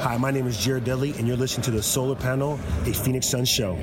Hi, my name is Jared Dudley, and you're listening to the Solar Panel, a Phoenix Suns show.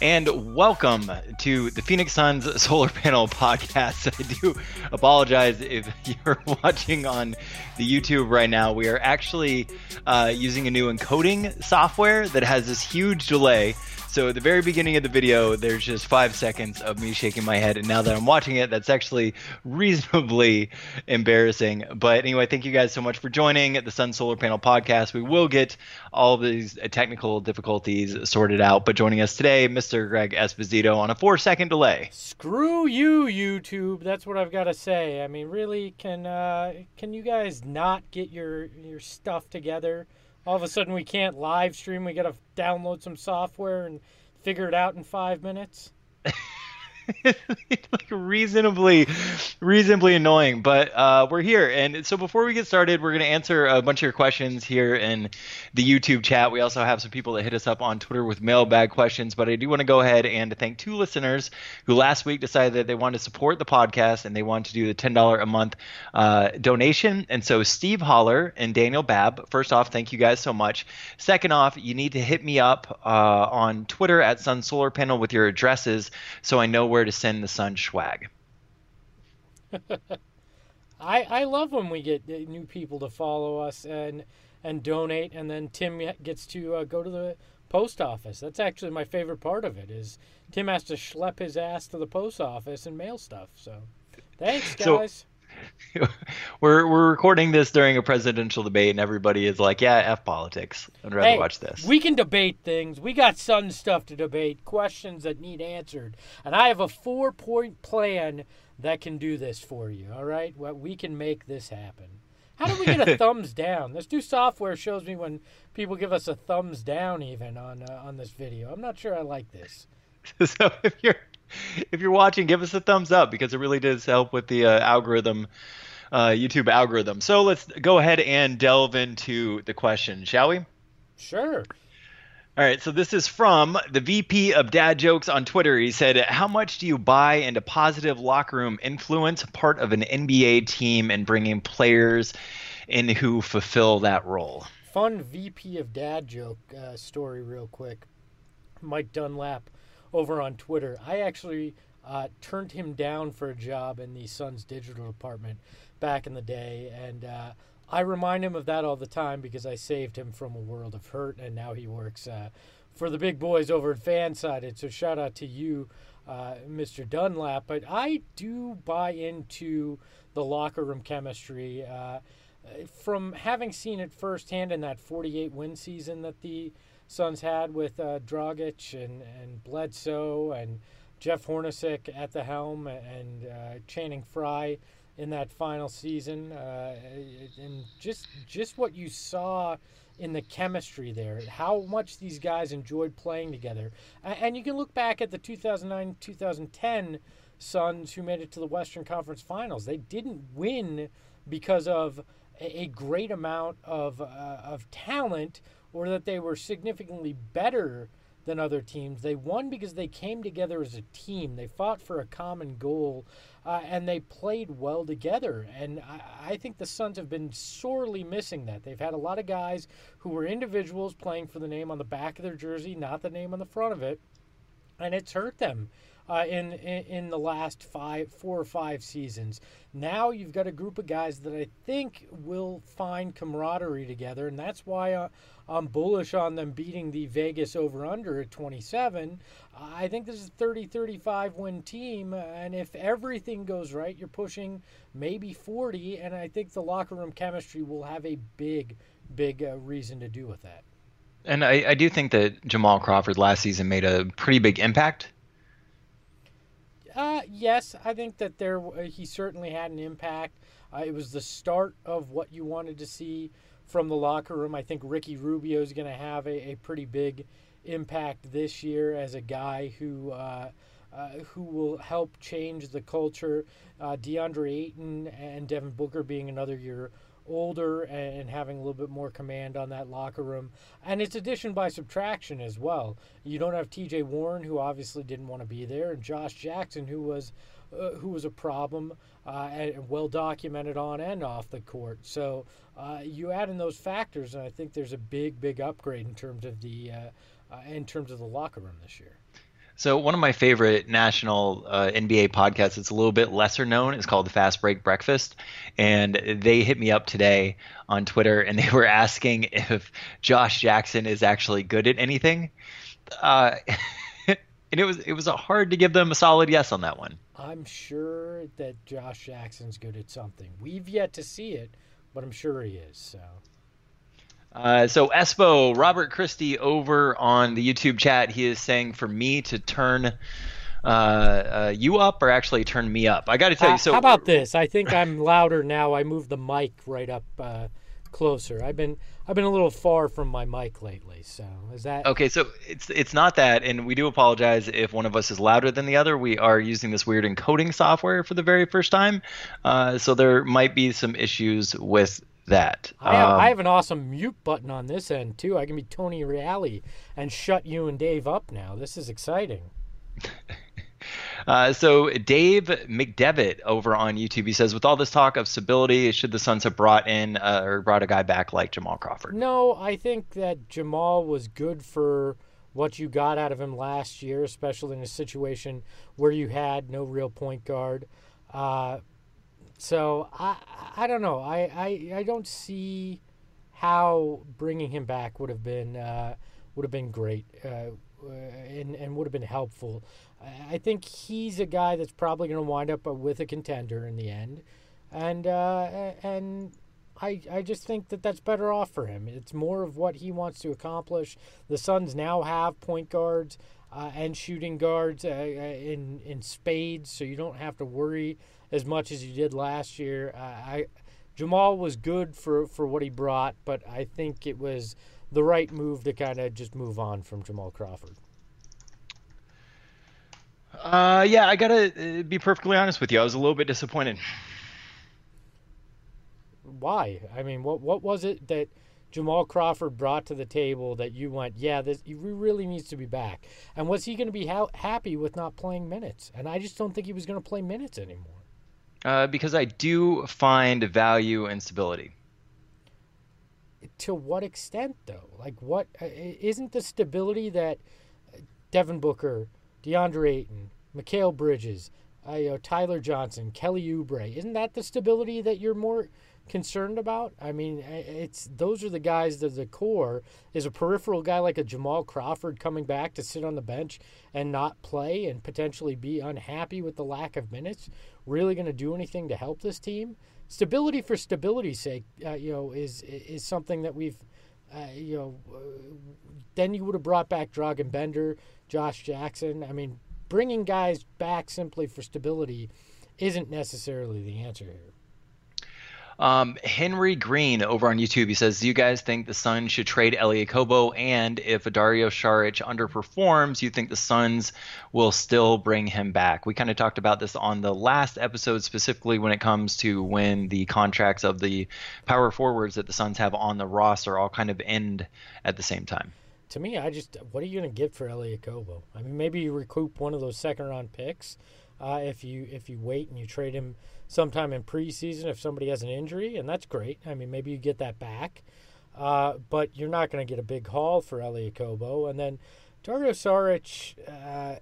And welcome to the Phoenix Suns Solar Panel Podcast. I do apologize if you're watching on the YouTube right now. We are actually uh, using a new encoding software that has this huge delay. So at the very beginning of the video, there's just five seconds of me shaking my head, and now that I'm watching it, that's actually reasonably embarrassing. But anyway, thank you guys so much for joining the Sun Solar Panel Podcast. We will get all of these technical difficulties sorted out. But joining us today, Mr. Greg Esposito on a four-second delay. Screw you, YouTube. That's what I've got to say. I mean, really, can uh, can you guys not get your your stuff together? All of a sudden we can't live stream. We got to download some software and figure it out in five minutes. like reasonably reasonably annoying but uh, we're here. And so before we get started we're going to answer a bunch of your questions here in the youtube chat. We also have some people that hit us up on twitter with mailbag questions but i do want to go ahead and thank two listeners who last week decided that they wanted to support the podcast and they wanted to do the $10 a month uh, donation. And so steve holler and daniel babb first off thank you guys so much. Second off you need to hit me up uh, on twitter at sun solar panel with your addresses so i know where to send the sun swag. I I love when we get uh, new people to follow us and and donate, and then Tim gets to uh, go to the post office. That's actually my favorite part of it. Is Tim has to schlep his ass to the post office and mail stuff. So, thanks guys. So, we're we're recording this during a presidential debate, and everybody is like, "Yeah, f politics. I'd rather hey, watch this." We can debate things. We got some stuff to debate, questions that need answered, and I have a four point plan that can do this for you. All right, well, we can make this happen. How do we get a thumbs down? This new software shows me when people give us a thumbs down, even on uh, on this video. I'm not sure I like this. so if you're if you're watching, give us a thumbs up because it really does help with the uh, algorithm, uh, YouTube algorithm. So let's go ahead and delve into the question, shall we? Sure. All right, so this is from the VP of Dad Jokes on Twitter. He said, How much do you buy into positive locker room influence, part of an NBA team, and bringing players in who fulfill that role? Fun VP of Dad joke uh, story, real quick. Mike Dunlap over on Twitter. I actually uh, turned him down for a job in the Suns digital department back in the day, and uh, I remind him of that all the time because I saved him from a world of hurt, and now he works uh, for the big boys over at Fansided. So shout out to you, uh, Mr. Dunlap. But I do buy into the locker room chemistry. Uh, from having seen it firsthand in that 48 win season that the Suns had with uh, Dragic and, and Bledsoe and Jeff Hornacek at the helm and uh, Channing Frye in that final season, uh, and just just what you saw in the chemistry there, how much these guys enjoyed playing together, and you can look back at the 2009-2010 Suns who made it to the Western Conference Finals. They didn't win because of a great amount of uh, of talent or that they were significantly better than other teams. They won because they came together as a team. They fought for a common goal, uh, and they played well together. And I, I, think the Suns have been sorely missing that. They've had a lot of guys who were individuals playing for the name on the back of their jersey, not the name on the front of it, and it's hurt them uh, in, in, in the last five, four or five seasons. Now you've got a group of guys that I think will find camaraderie together, and that's why uh, I'm bullish on them beating the Vegas over under at 27. I think this is a 30 35 win team, and if everything goes right, you're pushing maybe 40, and I think the locker room chemistry will have a big, big uh, reason to do with that. And I, I do think that Jamal Crawford last season made a pretty big impact uh, yes, I think that there he certainly had an impact. Uh, it was the start of what you wanted to see from the locker room. I think Ricky Rubio is going to have a, a, pretty big impact this year as a guy who uh, uh, who will help change the culture. Uh, DeAndre Ayton and Devin Booker being another year older and having a little bit more command on that locker room. And it's addition by subtraction as well. You don't have T.J. Warren, who obviously didn't want to be there, and Josh Jackson, who was uh, who was a problem uh, and well documented on and off the court. So uh, you add in those factors, and I think there's a big, big upgrade in terms of the uh, uh, in terms of the locker room this year. So one of my favorite national uh, NBA podcasts, it's a little bit lesser known. It's called the Fast Break Breakfast, and they hit me up today on Twitter, and they were asking if Josh Jackson is actually good at anything. Uh, and it was it was hard to give them a solid yes on that one. I'm sure that Josh Jackson's good at something. We've yet to see it, but I'm sure he is. So. Uh, so Espo, Robert Christie over on the YouTube chat, he is saying for me to turn uh, uh, you up or actually turn me up. I got to tell you. So how about this? I think I'm louder now. I moved the mic right up uh, closer. I've been I've been a little far from my mic lately. So is that okay? So it's it's not that, and we do apologize if one of us is louder than the other. We are using this weird encoding software for the very first time, uh, so there might be some issues with that. I have, um, I have, an awesome mute button on this end too. I can be Tony Reali and shut you and Dave up now. This is exciting. uh, so Dave McDevitt over on YouTube, he says, with all this talk of stability, should the Suns have brought in uh, or brought a guy back like Jamal Crawford? No, I think that Jamal was good for what you got out of him last year, especially in a situation where you had no real point guard. Uh, so I I don't know. I, I, I don't see how bringing him back would have been uh, would have been great uh, uh and and would have been helpful. I think he's a guy that's probably going to wind up with a contender in the end, and uh, and I I just think that that's better off for him. It's more of what he wants to accomplish. The Suns now have point guards. Uh, and shooting guards uh, in in spades, so you don't have to worry as much as you did last year. Uh, I Jamal was good for for what he brought, but I think it was the right move to kind of just move on from Jamal Crawford. Uh, yeah, I gotta uh, be perfectly honest with you. I was a little bit disappointed. Why? I mean, what what was it that Jamal Crawford brought to the table that you went, yeah, this he really needs to be back? And was he going to be ha- happy with not playing minutes? And I just don't think he was going to play minutes anymore. Uh, because I do find value in stability. To what extent, though? Like, what uh, isn't the stability that Devin Booker, DeAndre Ayton, Mikal Bridges, uh, you know, Tyler Johnson, Kelly Oubre, isn't that the stability that you're more concerned about. I mean, it's those are the guys that the core is a peripheral guy like a Jamal Crawford coming back to sit on the bench and not play and potentially be unhappy with the lack of minutes. Really going to do anything to help this team? Stability for stability's sake, uh, you know, is is something that we've. Uh, you know, uh, then you would have brought back Dragan Bender, Josh Jackson. I mean, bringing guys back simply for stability isn't necessarily the answer here. Um, Henry Green over on YouTube, he says, Do you guys think the Suns should trade Elie Okobo? And if Dario Saric underperforms, you think the Suns will still bring him back? We kind of talked about this on the last episode, specifically when it comes to when the contracts of the power forwards that the Suns have on the roster all kind of end at the same time. To me, I just, what are you going to get for Elie Okobo? I mean, maybe you recoup one of those second round picks uh, if you if you wait and you trade him sometime in preseason if somebody has an injury, and that's great. I mean, maybe you get that back, uh, but you're not going to get a big haul for Elie Okobo. And then Dario Saric, uh,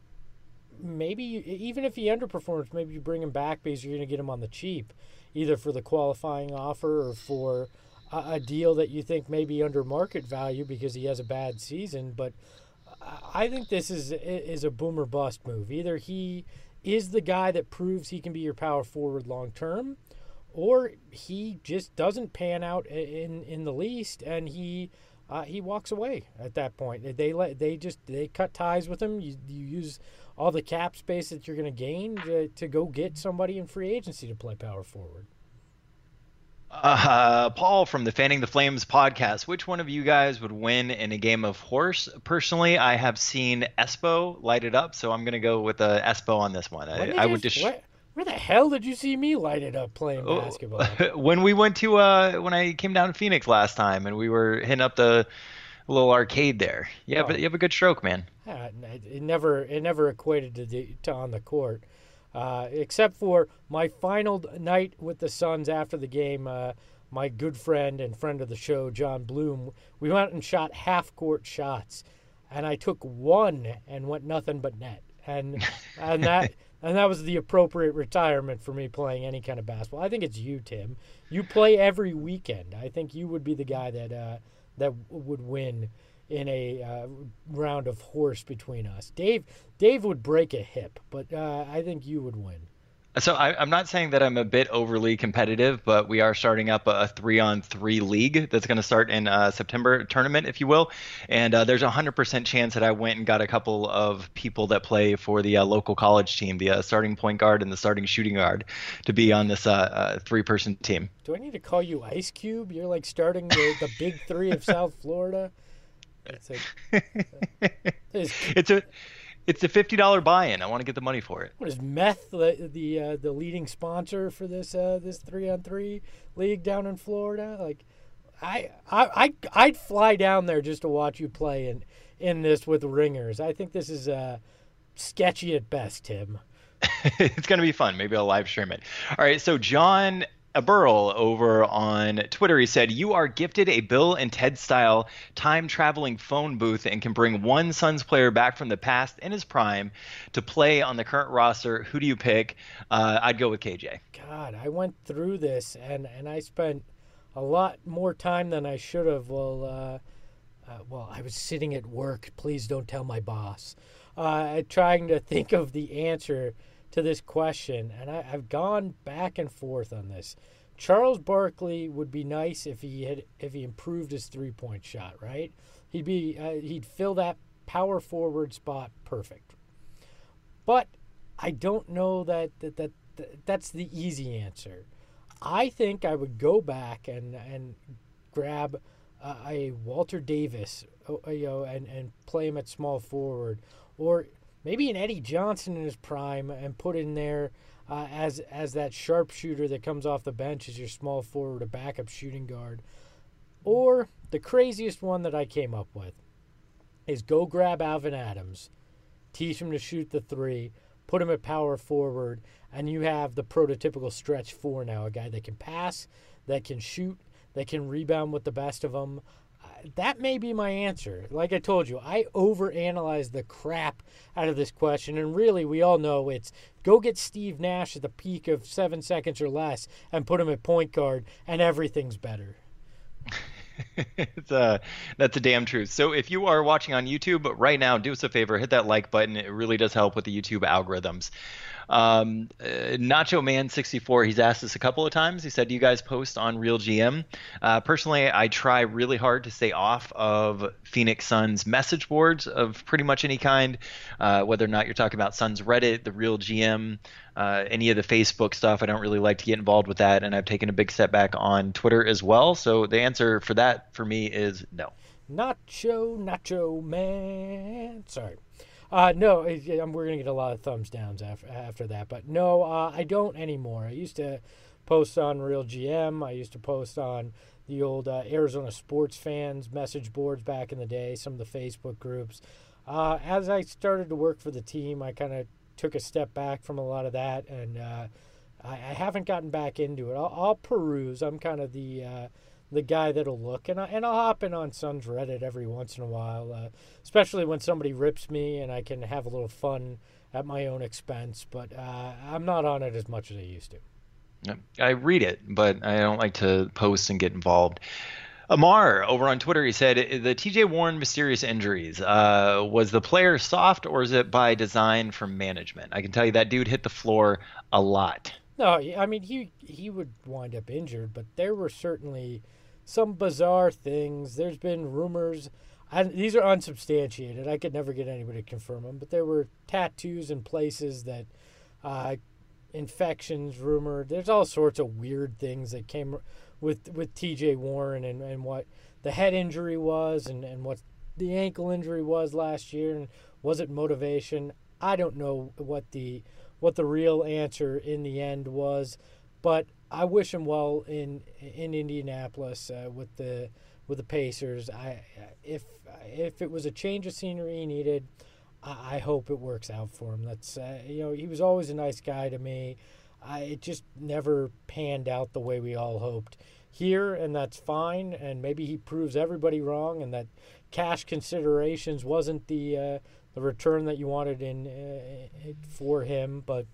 maybe you, even if he underperforms, maybe you bring him back because you're going to get him on the cheap, either for the qualifying offer or for a, a deal that you think may be under market value because he has a bad season. But I think this is is a boomer bust move. Either he is the guy that proves he can be your power forward long term, or he just doesn't pan out in in the least, and he uh, he walks away at that point. They let they just they cut ties with him. You, you use all the cap space that you're going to gain to go get somebody in free agency to play power forward. Uh, Paul from the Fanning the Flames podcast. Which one of you guys would win in a game of horse? Personally, I have seen Espo light it up, so I'm going to go with uh, Espo on this one. I, I, would just. What, Where the hell did you see me light it up playing Oh, basketball? when we went to uh when I came down to Phoenix last time and we were hitting up the little arcade there. You have, Oh. a, you have a good stroke, man. Yeah, it it never it never equated to the to on the court, uh, except for my final night with the Suns after the game. Uh, my good friend and friend of the show, John Bloom, we went and shot half court shots, and I took one and went nothing but net, and and that. And that was the appropriate retirement for me playing any kind of basketball. I think it's you, Tim. You play every weekend. I think you would be the guy that uh, that w- would win in a uh, round of horse between us. Dave Dave would break a hip, but uh, I think you would win. So I, I'm not saying that I'm a bit overly competitive, but we are starting up a, three-on-three league that's going to start in uh, September tournament, if you will. And uh, there's a hundred percent chance that I went and got a couple of people that play for the uh, local college team, the uh, starting point guard and the starting shooting guard, to be on this uh, uh, three-person team. Do I need to call you Ice Cube? You're like starting the, the big three of South Florida. It's a, It's a it's a fifty dollar buy-in. I want to get the money for it. what is meth the the uh, the leading sponsor for this uh, this three on three league down in Florida? Like, I I I I'd fly down there just to watch you play in in this with ringers. I think this is uh, sketchy at best, Tim. it's going to be fun. Maybe I'll live stream it. All right. So John Burl over on Twitter, he said, "You are gifted a Bill and Ted style time traveling phone booth and can bring one Suns player back from the past in his prime to play on the current roster. Who do you pick? Uh, I'd go with KJ. God, I went through this and and I spent a lot more time than I should have. Well, uh, uh, well, I was sitting at work. Please don't tell my boss. Uh, trying to think of the answer to this question, and I, I've gone back and forth on this. Charles Barkley would be nice if he had if he improved his three point shot. Right, he'd be uh, he'd fill that power forward spot perfect. But I don't know that that, that, that that's the easy answer. I think I would go back and and grab uh, a Walter Davis, you know, and and play him at small forward, or maybe an Eddie Johnson in his prime and put in there uh, as as that sharpshooter that comes off the bench as your small forward, a backup shooting guard, or the craziest one that I came up with is go grab Alvin Adams, teach him to shoot the three, put him at power forward, and you have the prototypical stretch four now, a guy that can pass, that can shoot, that can rebound with the best of them. Uh, That may be my answer. Like I told you, I overanalyzed the crap out of this question, and really, we all know it's go get Steve Nash at the peak of seven seconds or less and put him at point guard, and everything's better. it's a that's a damn truth. So if you are watching on YouTube right now, do us a favor, hit that like button. It really does help with the YouTube algorithms. Um, uh, Nacho Man 64, he's asked us a couple of times. He said, "Do you guys post on Real GM?" Uh, personally, I try really hard to stay off of Phoenix Suns message boards of pretty much any kind, uh, whether or not you're talking about Suns Reddit, the Real GM, uh, any of the Facebook stuff. I don't really like to get involved with that, and I've taken a big step back on Twitter as well. So the answer for that for me is no. Nacho, Nacho Man. Sorry. Uh, no, we're going to get a lot of thumbs downs after, after that. But no, uh, I don't anymore. I used to post on Real GM. I used to post on the old uh, Arizona sports fans message boards back in the day, some of the Facebook groups. Uh, as I started to work for the team, I kind of took a step back from a lot of that, and uh, I, I haven't gotten back into it. I'll, I'll peruse. I'm kind of the uh, the guy that'll look, and I, and I'll hop in on Suns Reddit every once in a while, uh, especially when somebody rips me, and I can have a little fun at my own expense. But uh, I'm not on it as much as I used to. I read it, but I don't like to post and get involved. Amar over on Twitter, he said the TJ Warren mysterious injuries. Uh, was the player soft or is it by design from management? I can tell you that dude hit the floor a lot. No, I mean he he would wind up injured, but there were certainly some bizarre things. There's been rumors. I, these are unsubstantiated. I could never get anybody to confirm them, but there were tattoos in places that uh, infections rumored. There's all sorts of weird things that came with with T.J. Warren and, and what the head injury was and, and what the ankle injury was last year and was it motivation? I don't know what the what the real answer in the end was. But I wish him well in in Indianapolis uh, with the with the Pacers. I if if it was a change of scenery he needed, I, I hope it works out for him. That's uh, you know he was always a nice guy to me. I, it just never panned out the way we all hoped here, and that's fine. And maybe he proves everybody wrong, and that cash considerations wasn't the uh, the return that you wanted in uh, for him. But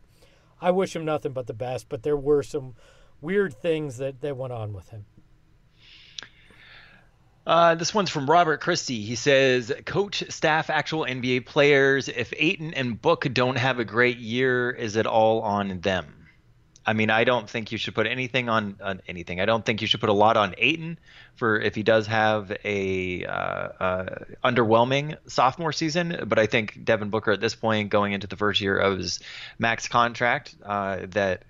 I wish him nothing but the best. But there were some weird things that that went on with him. Uh, this one's from Robert Christie. He says, Coach, staff, actual NBA players, if Ayton and Book don't have a great year, is it all on them? I mean, I don't think you should put anything on, on anything. I don't think you should put a lot on Ayton for if he does have a uh, uh, underwhelming sophomore season. But I think Devin Booker at this point, going into the first year of his max contract, uh, that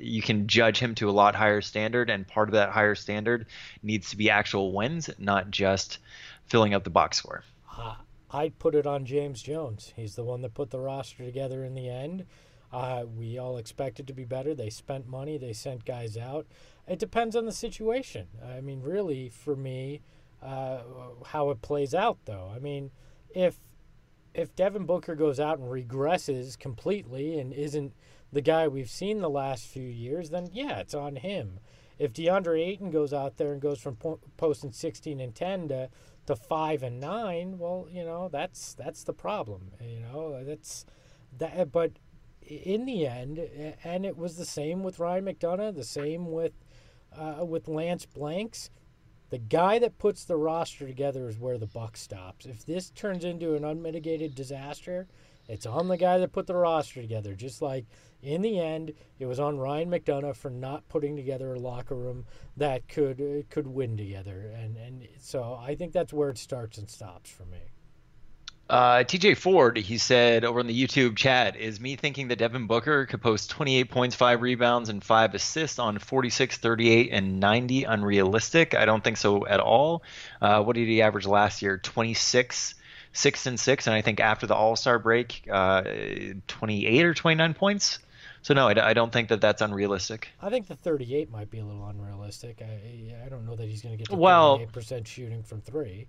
you can judge him to a lot higher standard, and part of that higher standard needs to be actual wins, not just filling up the box score. I'd put it on James Jones. He's the one that put the roster together in the end. Uh, we all expected to be better. They spent money. They sent guys out. It depends on the situation. I mean, really, for me, uh, how it plays out, though. I mean, if if Devin Booker goes out and regresses completely and isn't the guy we've seen the last few years, then yeah, it's on him. If DeAndre Ayton goes out there and goes from po- posting 16 and 10 to to five and nine, well, you know that's that's the problem. You know that's that. But in the end, and it was the same with Ryan McDonough, the same with uh, with Lance Blanks. The guy that puts the roster together is where the buck stops. If this turns into an unmitigated disaster, it's on the guy that put the roster together. Just like in the end, it was on Ryan McDonough for not putting together a locker room that could uh, could win together. And and so I think that's where it starts and stops for me. Uh, TJ Ford, he said over in the YouTube chat, is me thinking that Devin Booker could post 28 points, 5 rebounds, and 5 assists on 46, 38, and 90 unrealistic? I don't think so at all. Uh, what did he average last year? 26, 6 and 6, and I think after the All Star break, uh, 28 or 29 points. So no, I, I, don't think that that's unrealistic. I think the 38 might be a little unrealistic. I I don't know that he's going to get to well, 38% shooting from three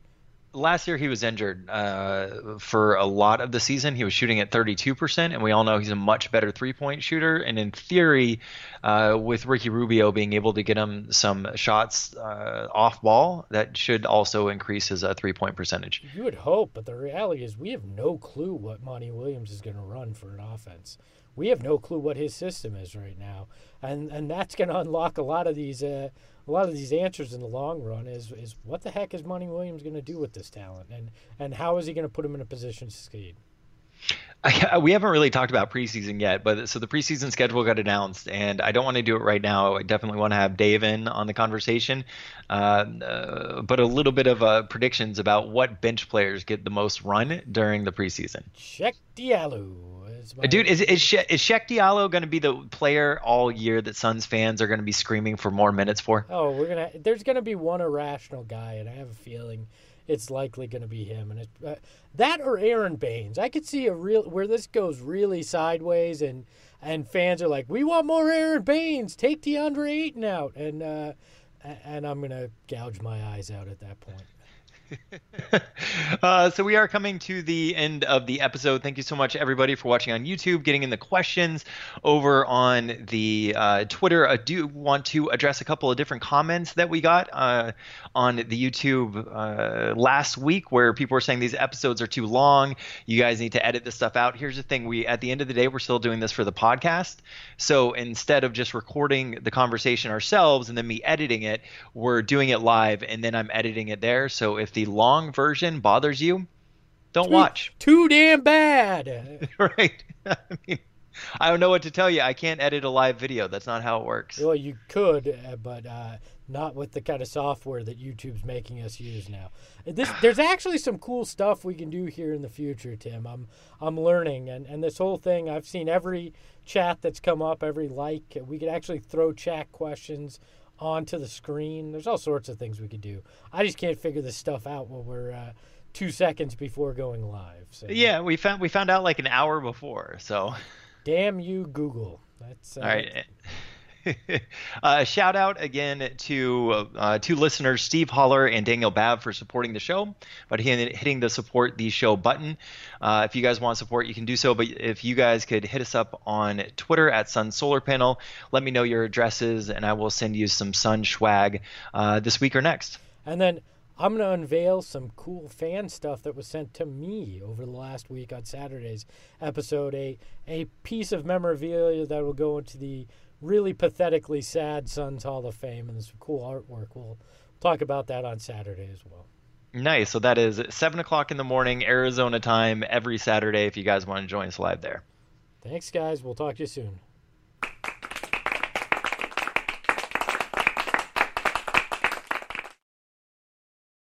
last year he was injured uh, for a lot of the season. He was shooting at 32%, and we all know he's a much better three point shooter. And in theory, uh, with Ricky Rubio being able to get him some shots uh, off ball, that should also increase his uh, three point percentage. You would hope, but the reality is we have no clue what Monty Williams is going to run for an offense. We have no clue what his system is right now, and and that's going to unlock a lot of these uh, a lot of these answers in the long run is is what the heck is Monty Williams going to do with this talent, and and how is he going to put him in a position to succeed? I, we haven't really talked about preseason yet, but so the preseason schedule got announced, and I don't want to do it right now. I definitely want to have Dave in on the conversation, uh, uh, but a little bit of uh, predictions about what bench players get the most run during the preseason. Cheick Diallo. My... Dude, is is, she- is Cheick Diallo going to be the player all year that Suns fans are going to be screaming for more minutes for? Oh, we're gonna. There's going to be one irrational guy, and I have a feeling it's likely going to be him. And it, uh, that or Aron Baynes. I could see a real where this goes really sideways, and and fans are like, "We want more Aron Baynes. Take DeAndre Ayton out," and uh, and I'm going to gouge my eyes out at that point. uh, so we are coming to the end of the episode. Thank you so much, everybody, for watching on YouTube, getting in the questions over on the uh, Twitter. I do want to address a couple of different comments that we got uh, on the YouTube uh, last week, where people were saying these episodes are too long. You guys need to edit this stuff out. Here's the thing: we at the end of the day, we're still doing this for the podcast. So instead of just recording the conversation ourselves and then me editing it, we're doing it live, and then I'm editing it there. So if the the long version bothers you, don't too, watch. Too damn bad. right. I mean, I don't know what to tell you. I can't edit a live video. That's not how it works. Well, you could, uh, but uh, not with the kind of software that YouTube's making us use now. This, there's actually some cool stuff we can do here in the future, Tim. I'm I'm learning, and and this whole thing. I've seen every chat that's come up, every like. We could actually throw chat questions onto the screen. There's all sorts of things we could do. I just can't figure this stuff out while we're uh, two seconds before going live. So. Yeah, we found we found out like an hour before. So. Damn you, Google. That's uh, all right. uh, shout out again to uh, two listeners, Steve Holler and Daniel Babb, for supporting the show, but hitting the support the show button. Uh, if you guys want support, you can do so. But if you guys could hit us up on Twitter at Sun Solar Panel, let me know your addresses, and I will send you some Sun swag uh, this week or next. And then I'm going to unveil some cool fan stuff that was sent to me over the last week on Saturday's episode. A a piece of memorabilia that will go into the really pathetically sad Suns Hall of Fame, and some cool artwork. We'll talk about that on Saturday as well. Nice. So that is seven o'clock in the morning, Arizona time, every Saturday. If you guys want to join us live there. Thanks, guys. We'll talk to you soon.